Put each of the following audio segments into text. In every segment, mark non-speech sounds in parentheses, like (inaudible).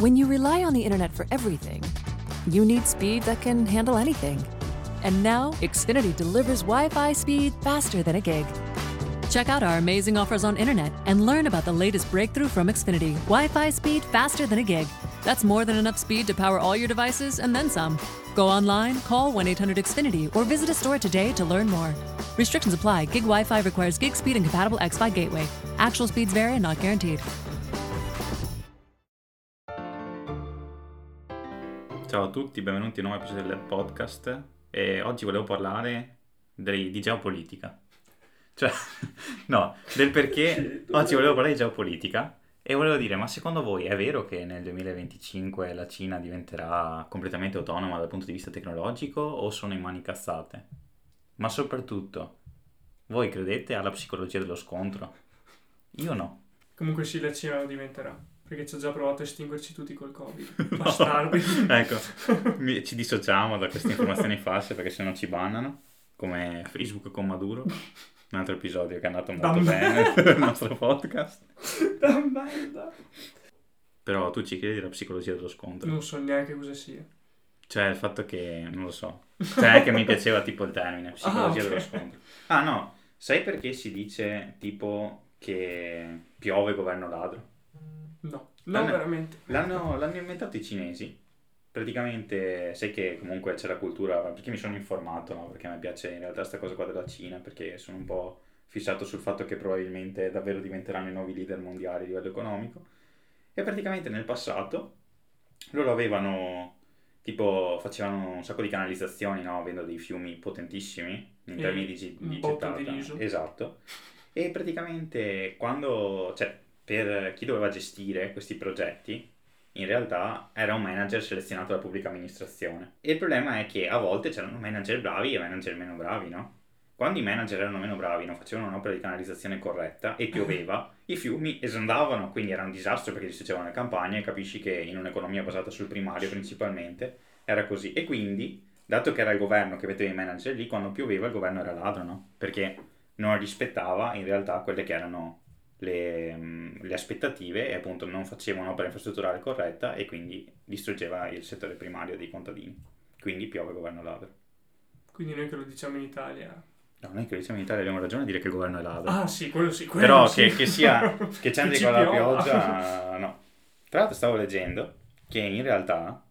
When you rely on the internet for everything, you need speed that can handle anything. And now, Xfinity delivers Wi Fi speed faster than a gig. Check out our amazing offers on internet and learn about the latest breakthrough from Xfinity Wi Fi speed faster than a gig. That's more than enough speed to power all your devices and then some. Go online, call 1 800 Xfinity, or visit a store today to learn more. Restrictions apply. Gig Wi Fi requires gig speed and compatible X Fi gateway. Actual speeds vary and not guaranteed. Ciao a tutti, benvenuti a un nuovo episodio del podcast. E oggi volevo parlare dei- di geopolitica. Cioè, (laughs) no, del perché oggi volevo parlare di geopolitica e volevo dire, ma secondo voi è vero che nel 2025 la Cina diventerà completamente autonoma dal punto di vista tecnologico o sono in mani cazzate? Ma soprattutto, voi credete alla psicologia dello scontro? Io no. Comunque sì, la Cina lo diventerà. Perché ci ha già provato a estinguerci tutti col Covid. (laughs) Bastardi. (laughs) ecco, (laughs) ci dissociamo da queste informazioni false perché se no ci bannano, come Facebook con Maduro. Un altro episodio che è andato molto Da bene il nostro podcast. Da merda. Però tu ci credi alla psicologia dello scontro? Non so neanche cosa sia. Cioè il fatto che, non lo so, cioè che mi piaceva tipo il termine, psicologia Ah, ok. dello scontro. Ah no, sai perché si dice tipo che piove governo ladro? No, no, Ah, no. veramente. L'hanno, l'hanno inventato i cinesi. Praticamente, sai che comunque c'è la cultura, perché mi sono informato, no? Perché mi piace in realtà questa cosa qua della Cina, perché sono un po' fissato sul fatto che probabilmente davvero diventeranno i nuovi leader mondiali a livello economico. E praticamente nel passato loro avevano, tipo, facevano un sacco di canalizzazioni, no? Avendo dei fiumi potentissimi in E termini di, di gettata. di. Esatto. E praticamente quando, cioè, per chi doveva gestire questi progetti, in realtà era un manager selezionato dalla pubblica amministrazione. E il problema è che a volte c'erano manager bravi e manager meno bravi, no? Quando i manager erano meno bravi, non facevano un'opera di canalizzazione corretta e pioveva, (laughs) i fiumi esondavano, quindi era un disastro perché distruggevano le campagne e capisci che in un'economia basata sul primario principalmente era così. E quindi, dato che era il governo che metteva i manager lì, quando pioveva il governo era ladro, no? Perché non rispettava in realtà quelle che erano le, le aspettative e appunto non faceva un'opera infrastrutturale corretta e quindi distruggeva il settore primario dei contadini. Quindi piove governo ladro. Quindi noi che lo diciamo in Italia. No, noi che diciamo in Italia abbiamo ragione a dire che il governo è ladro. Ah, sì, quello sì. Quello Però sì. che, che sia (laughs) che ci con la pioggia, (laughs) no. Tra l'altro stavo leggendo che in realtà,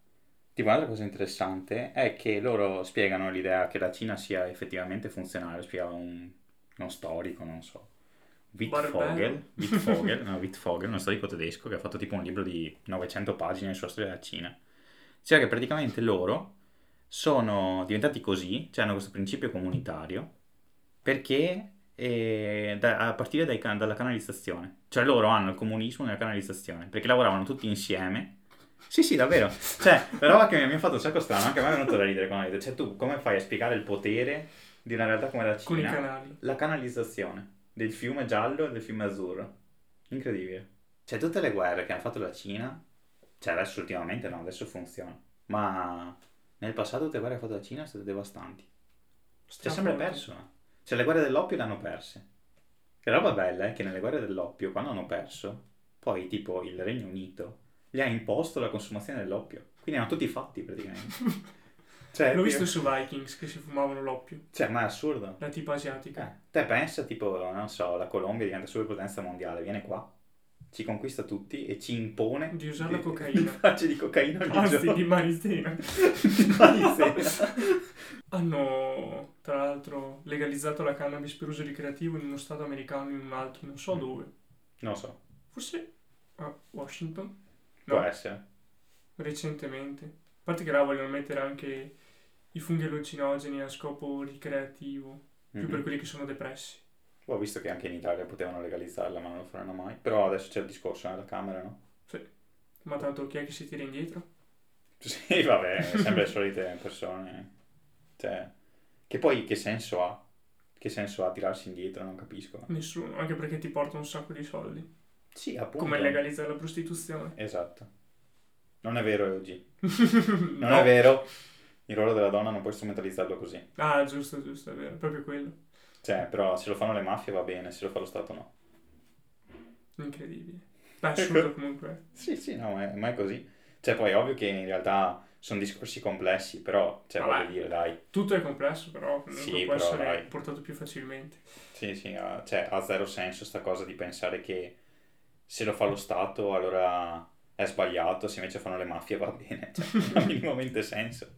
tipo un'altra cosa interessante è che loro spiegano l'idea che la Cina sia effettivamente funzionale, lo spiegava un, uno storico, non so, Wittfogel. Wittfogel, (laughs) no, Wittfogel, uno storico tedesco che ha fatto tipo un libro di 900 pagine sulla storia della Cina. Cioè che praticamente loro sono diventati così, cioè hanno questo principio comunitario, perché eh, da- a partire dai dalla canalizzazione. Cioè loro hanno il comunismo nella canalizzazione, perché lavoravano tutti insieme. Sì, sì, davvero. Cioè, la roba che mi ha fatto un sacco strano, anche a me è venuto da ridere quando ho detto, cioè tu come fai a spiegare il potere di una realtà come la Con i Cina? canali. La canalizzazione del fiume giallo e del fiume azzurro. Incredibile. Cioè, tutte le guerre che hanno fatto la Cina, cioè adesso ultimamente no, adesso funziona. Ma nel passato tutte le guerre che ha fatto la Cina sono state devastanti. Ci ha sempre perso. eh. Cioè, le guerre dell'oppio le hanno perse. E la roba bella è che nelle guerre dell'oppio, quando hanno perso, poi tipo il Regno Unito gli ha imposto la consumazione dell'oppio. Quindi erano tutti fatti praticamente. (laughs) Cioè, L'ho tipo- visto su Vikings che si fumavano l'oppio. Cioè, ma è assurdo. La tipa asiatica. Eh, te pensa, tipo, non so, la Colombia diventa superpotenza mondiale, viene qua, ci conquista tutti e ci impone Di usare la cocaina. Facce di cocaina ogni Anzi, giorno. di marizena. (laughs) Di marizena. Hanno, tra l'altro, legalizzato la cannabis per uso ricreativo in uno stato americano, in un altro, non so dove. Non so, Forse a Washington? può No, essere. recentemente. A parte che là vogliono mettere anche i funghi allucinogeni a scopo ricreativo, più Mhm. per quelli che sono depressi. Ho visto che anche in Italia potevano legalizzarla, ma non lo faranno mai. Però adesso c'è il discorso nella Camera, no? Ma tanto chi è che si tira indietro? (laughs) Sì, vabbè, sempre le solite persone. Cioè, che poi che senso ha? Che senso ha tirarsi indietro? Non capisco. Nessuno, anche perché ti porta un sacco di soldi. Sì, appunto. Come legalizzare la prostituzione. Esatto. Non è vero, EOG. (laughs) Non No. è vero. Il ruolo della donna non puoi strumentalizzarlo così. Ah, giusto, giusto, è vero, proprio quello. Cioè, però se lo fanno le mafie va bene, se lo fa lo Stato no. Incredibile. Beh, assurdo comunque. Sì, sì, no, ma è, ma è così. Cioè, poi è ovvio che in realtà sono discorsi complessi, però, cioè, Vabbè. voglio dire, dai, Tutto è complesso, però Sì, può però essere dai. portato più facilmente. sì, sì, ha, cioè, ha zero senso sta cosa di pensare che se lo fa lo Stato allora è sbagliato, se invece fanno le mafie va bene, cioè, non ha (laughs) minimamente senso.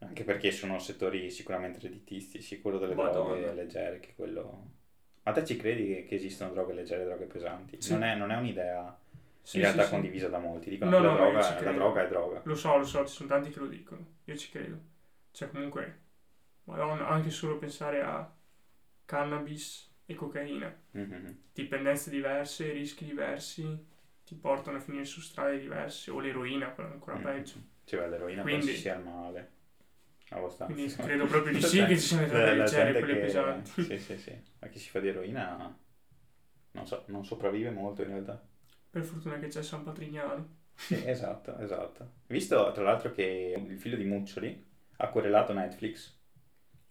Anche perché sono settori sicuramente redditizi, sì, quello delle Madonna. droghe leggere, che quello... Ma te ci credi che, esistono droghe leggere e droghe pesanti? Sì. Non, è, non è un'idea Sì, in realtà sì, condivisa da molti, dicono No, che la, no, io droga, la droga è droga. Lo so, lo so, ci sono tanti che lo dicono. Io ci credo. Cioè, comunque, madonna, anche solo pensare a cannabis e cocaina. Mhm. Dipendenze diverse, rischi diversi, ti portano a finire su strade diverse. O l'eroina, quello è ancora Mhm. peggio. Cioè, l'eroina Quindi- penso sia il male. Abbastanza. Quindi (laughs) credo proprio di sì che ci siano le droghe La- la leggere quelle che- pesanti. Sì, sì, sì. Ma chi si fa di eroina non, so, non sopravvive molto in realtà. Per fortuna che c'è San Patrignano. Sì, esatto, esatto. Visto tra l'altro che il figlio di Muccioli ha querelato Netflix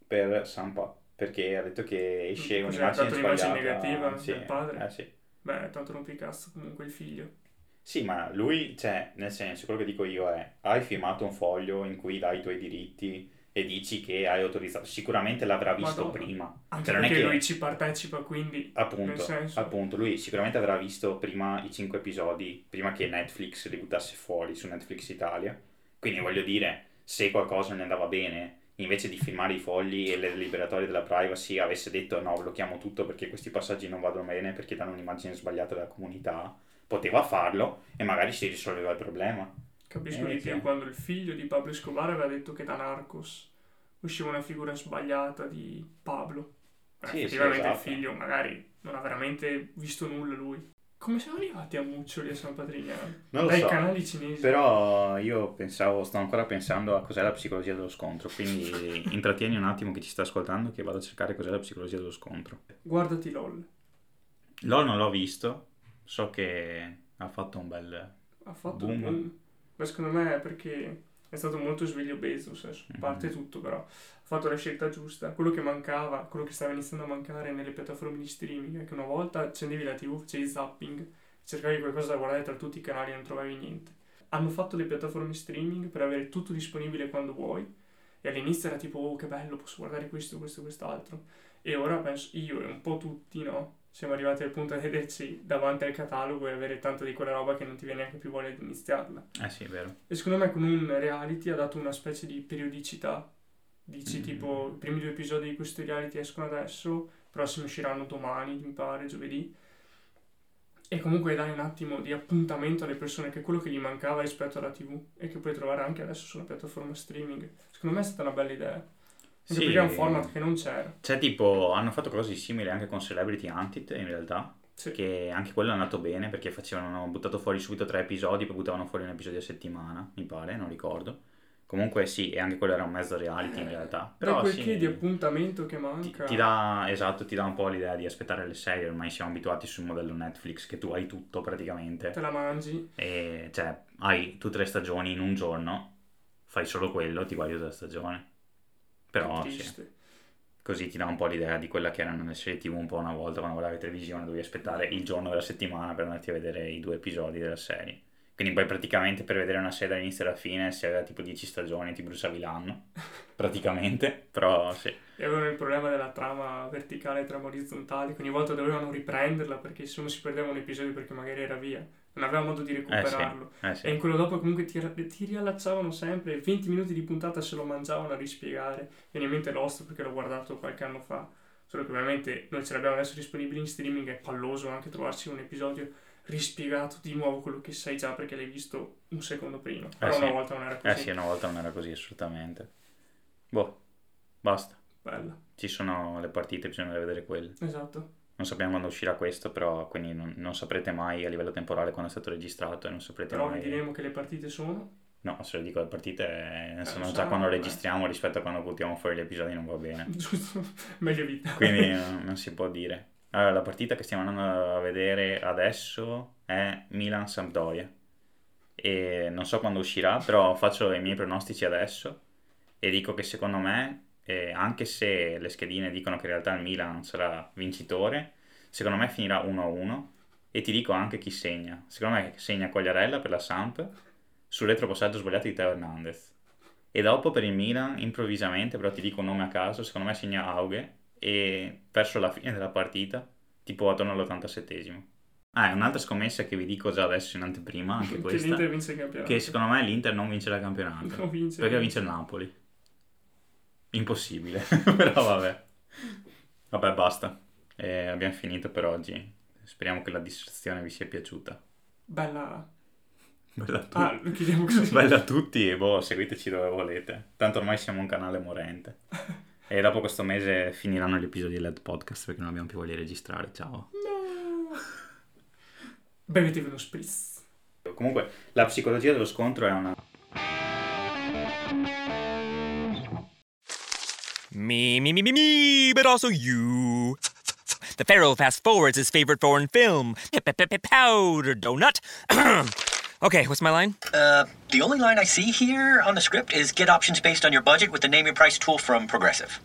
per Sampa perché ha detto che esce un'immagine dato un'immagine negativa sì, del padre? Eh sì. Beh, tanto rompi cazzo comunque il figlio. Sì, ma lui, cioè, nel senso, quello che dico io è, hai firmato un foglio in cui dai i tuoi diritti e dici che hai autorizzato, sicuramente l'avrà visto Madonna. prima. Anche Cioè, perché che- lui ci partecipa, quindi... nel Appunto, senso- appunto, lui sicuramente avrà visto prima i cinque episodi, prima che Netflix li buttasse fuori su Netflix Italia. Quindi voglio dire, se qualcosa ne andava bene, invece di firmare i fogli e le liberatorie della privacy, avesse detto no, blocchiamo tutto perché questi passaggi non vanno bene, perché danno un'immagine sbagliata della comunità, poteva farlo e magari si risolveva il problema. Capisco Eh, di sì. più quando il figlio di Pablo Escobar aveva detto che da Narcos usciva una figura sbagliata di Pablo. Eh, Sì, sì, effettivamente esatto. il figlio magari non ha veramente visto nulla lui. Come siamo arrivati a Muccioli e San Patrignano? Non lo Dai so. canali cinesi. Però io pensavo, sto ancora pensando a cos'è la psicologia dello scontro, quindi (laughs) intrattieni un attimo chi ci sta ascoltando che vado a cercare cos'è la psicologia dello scontro. Guardati LOL. LOL non l'ho visto, so che ha fatto un bel... Ha fatto Boom. un. Ma secondo me è perché è stato molto sveglio Bezos, eh, a parte tutto però. Ha fatto la scelta giusta. Quello che mancava, quello che stava iniziando a mancare nelle piattaforme di streaming è che una volta accendevi la tv, facevi zapping, cercavi qualcosa da guardare tra tutti i canali e non trovavi niente. Hanno fatto le piattaforme streaming per avere tutto disponibile quando vuoi. E all'inizio era tipo, oh che bello, posso guardare questo, questo, quest'altro. E ora penso io e un po' tutti, no? Siamo arrivati al punto (laughs) di vederci davanti al catalogo e avere tanta di quella roba che non ti viene neanche più voglia di iniziarla. Eh sì, è vero. E secondo me con un reality ha dato una specie di periodicità. Dici Mm. tipo, i primi due episodi di questo reality escono adesso, i prossimi usciranno domani, mi pare, giovedì. E comunque dai un attimo di appuntamento alle persone, che è quello che gli mancava rispetto alla TV e che puoi trovare anche adesso su una piattaforma streaming. Secondo me è stata una bella idea. Sì. perché è un format che non c'era. Cioè tipo, hanno fatto cose simili anche con Celebrity Hunted in realtà, Sì. che anche quello è andato bene perché facevano, hanno buttato fuori subito tre episodi, poi buttavano fuori un episodio a settimana, mi pare, non ricordo. Comunque sì, e anche quello era un mezzo reality in realtà. Però quel sì, che di appuntamento che ti, manca. ti dà, esatto, ti dà un po' l'idea di aspettare le serie, ormai siamo abituati sul modello Netflix che tu hai tutto praticamente. Te la mangi. E cioè, hai tutte le stagioni in un giorno, fai solo quello, ti guardi tutta la stagione. Però sì, così ti dà un po' l'idea di quella che erano le serie TV un po' una volta quando guardavi televisione, dovevi aspettare il giorno della settimana per andarti a vedere i due episodi della serie. Quindi poi praticamente per vedere una serie dall'inizio alla fine, se aveva tipo 10 stagioni, ti bruciavi l'anno, (laughs) praticamente, però sì. E avevano il problema della trama verticale e trama orizzontale, che ogni volta dovevano riprenderla perché se uno si perdeva un episodio perché magari era via, non aveva modo di Eh sì, recuperarlo. eh E sì. in quello dopo comunque ti, ti riallacciavano sempre, 20 minuti di puntata se lo mangiavano a rispiegare. Viene in mente Lost perché l'ho guardato qualche anno fa, solo che ovviamente noi ce l'abbiamo adesso disponibili in streaming, è palloso anche trovarsi un episodio rispiegato di nuovo quello che sai già perché l'hai visto un secondo prima. Però sì. una volta non era Eh così. sì, una volta non era così assolutamente. Boh, basta. Bella, Ci sono le partite, bisogna vedere quelle. esatto. Non sappiamo quando uscirà questo, però quindi non, non saprete mai a livello temporale quando è stato registrato e non saprete Però vi mai... diremo che le partite sono No, se lo dico, le partite eh, sono già quando registriamo rispetto a quando buttiamo fuori gli episodi non va bene. (laughs) giusto, meglio evitare. Quindi eh, non si può dire. Allora, la partita che stiamo andando a vedere adesso è Milan-Sampdoria. E non so quando uscirà, però faccio i miei pronostici adesso e dico che secondo me, eh, anche se le schedine dicono che in realtà il Milan sarà vincitore, secondo me finirà 1-1 E ti dico anche chi segna. Secondo me segna Quagliarella per la Samp sul retropassaggio sbagliato di Teo Hernandez. E dopo per il Milan, improvvisamente, però ti dico un nome a caso, secondo me segna Auge e verso la fine della partita, tipo attorno all'87esimo. Ah, è un'altra scommessa che vi dico già adesso in anteprima, anche (laughs) che questa. l'Inter vince il campionato. Che secondo me l'Inter non vincerà il campionato. Non vince. Perché vince il Napoli. Impossibile, (laughs) però vabbè. Vabbè, basta. Eh, abbiamo finito per oggi. Speriamo che la distrazione vi sia piaciuta. Bella. Bella a tutti. Ah. Bella a tutti e boh, seguiteci dove volete. Tanto ormai siamo un canale morente. (laughs) E dopo questo mese finiranno gli episodi LED podcast perché non abbiamo più voglia di registrare. Ciao. No. Bevetevi uno spritz. Comunque, la psicologia dello scontro è una Me, me, me, me, me, but also you. The Pharaoh fast forwards his favorite foreign film, Powder Donut. (clears throat) okay, what's my line? Uh, the only line I see here on the script is get options based on your budget with the name your price tool from Progressive.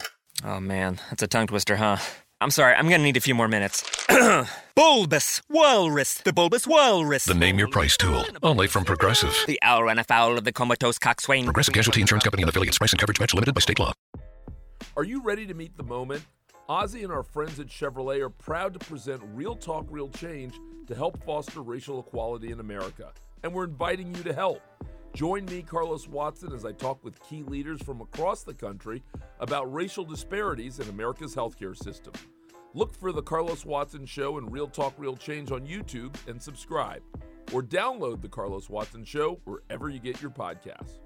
Oh man, that's a tongue twister, huh? I'm sorry, I'm gonna need a few more minutes. (clears throat) bulbous Walrus, the Bulbous Walrus. The Name Your Price tool, only from Progressive. The owl ran afoul of the comatose coxswain. Progressive Casualty Insurance Company and affiliates. Price and coverage match limited by state law. Are you ready to meet the moment? Ozzy and our friends at Chevrolet are proud to present Real Talk, Real Change to help foster racial equality in America. And we're inviting you to help. Join me, Carlos Watson, as I talk with key leaders from across the country about racial disparities in America's healthcare system. Look for The Carlos Watson Show and Real Talk, Real Change on YouTube and subscribe. Or download The Carlos Watson Show wherever you get your podcasts.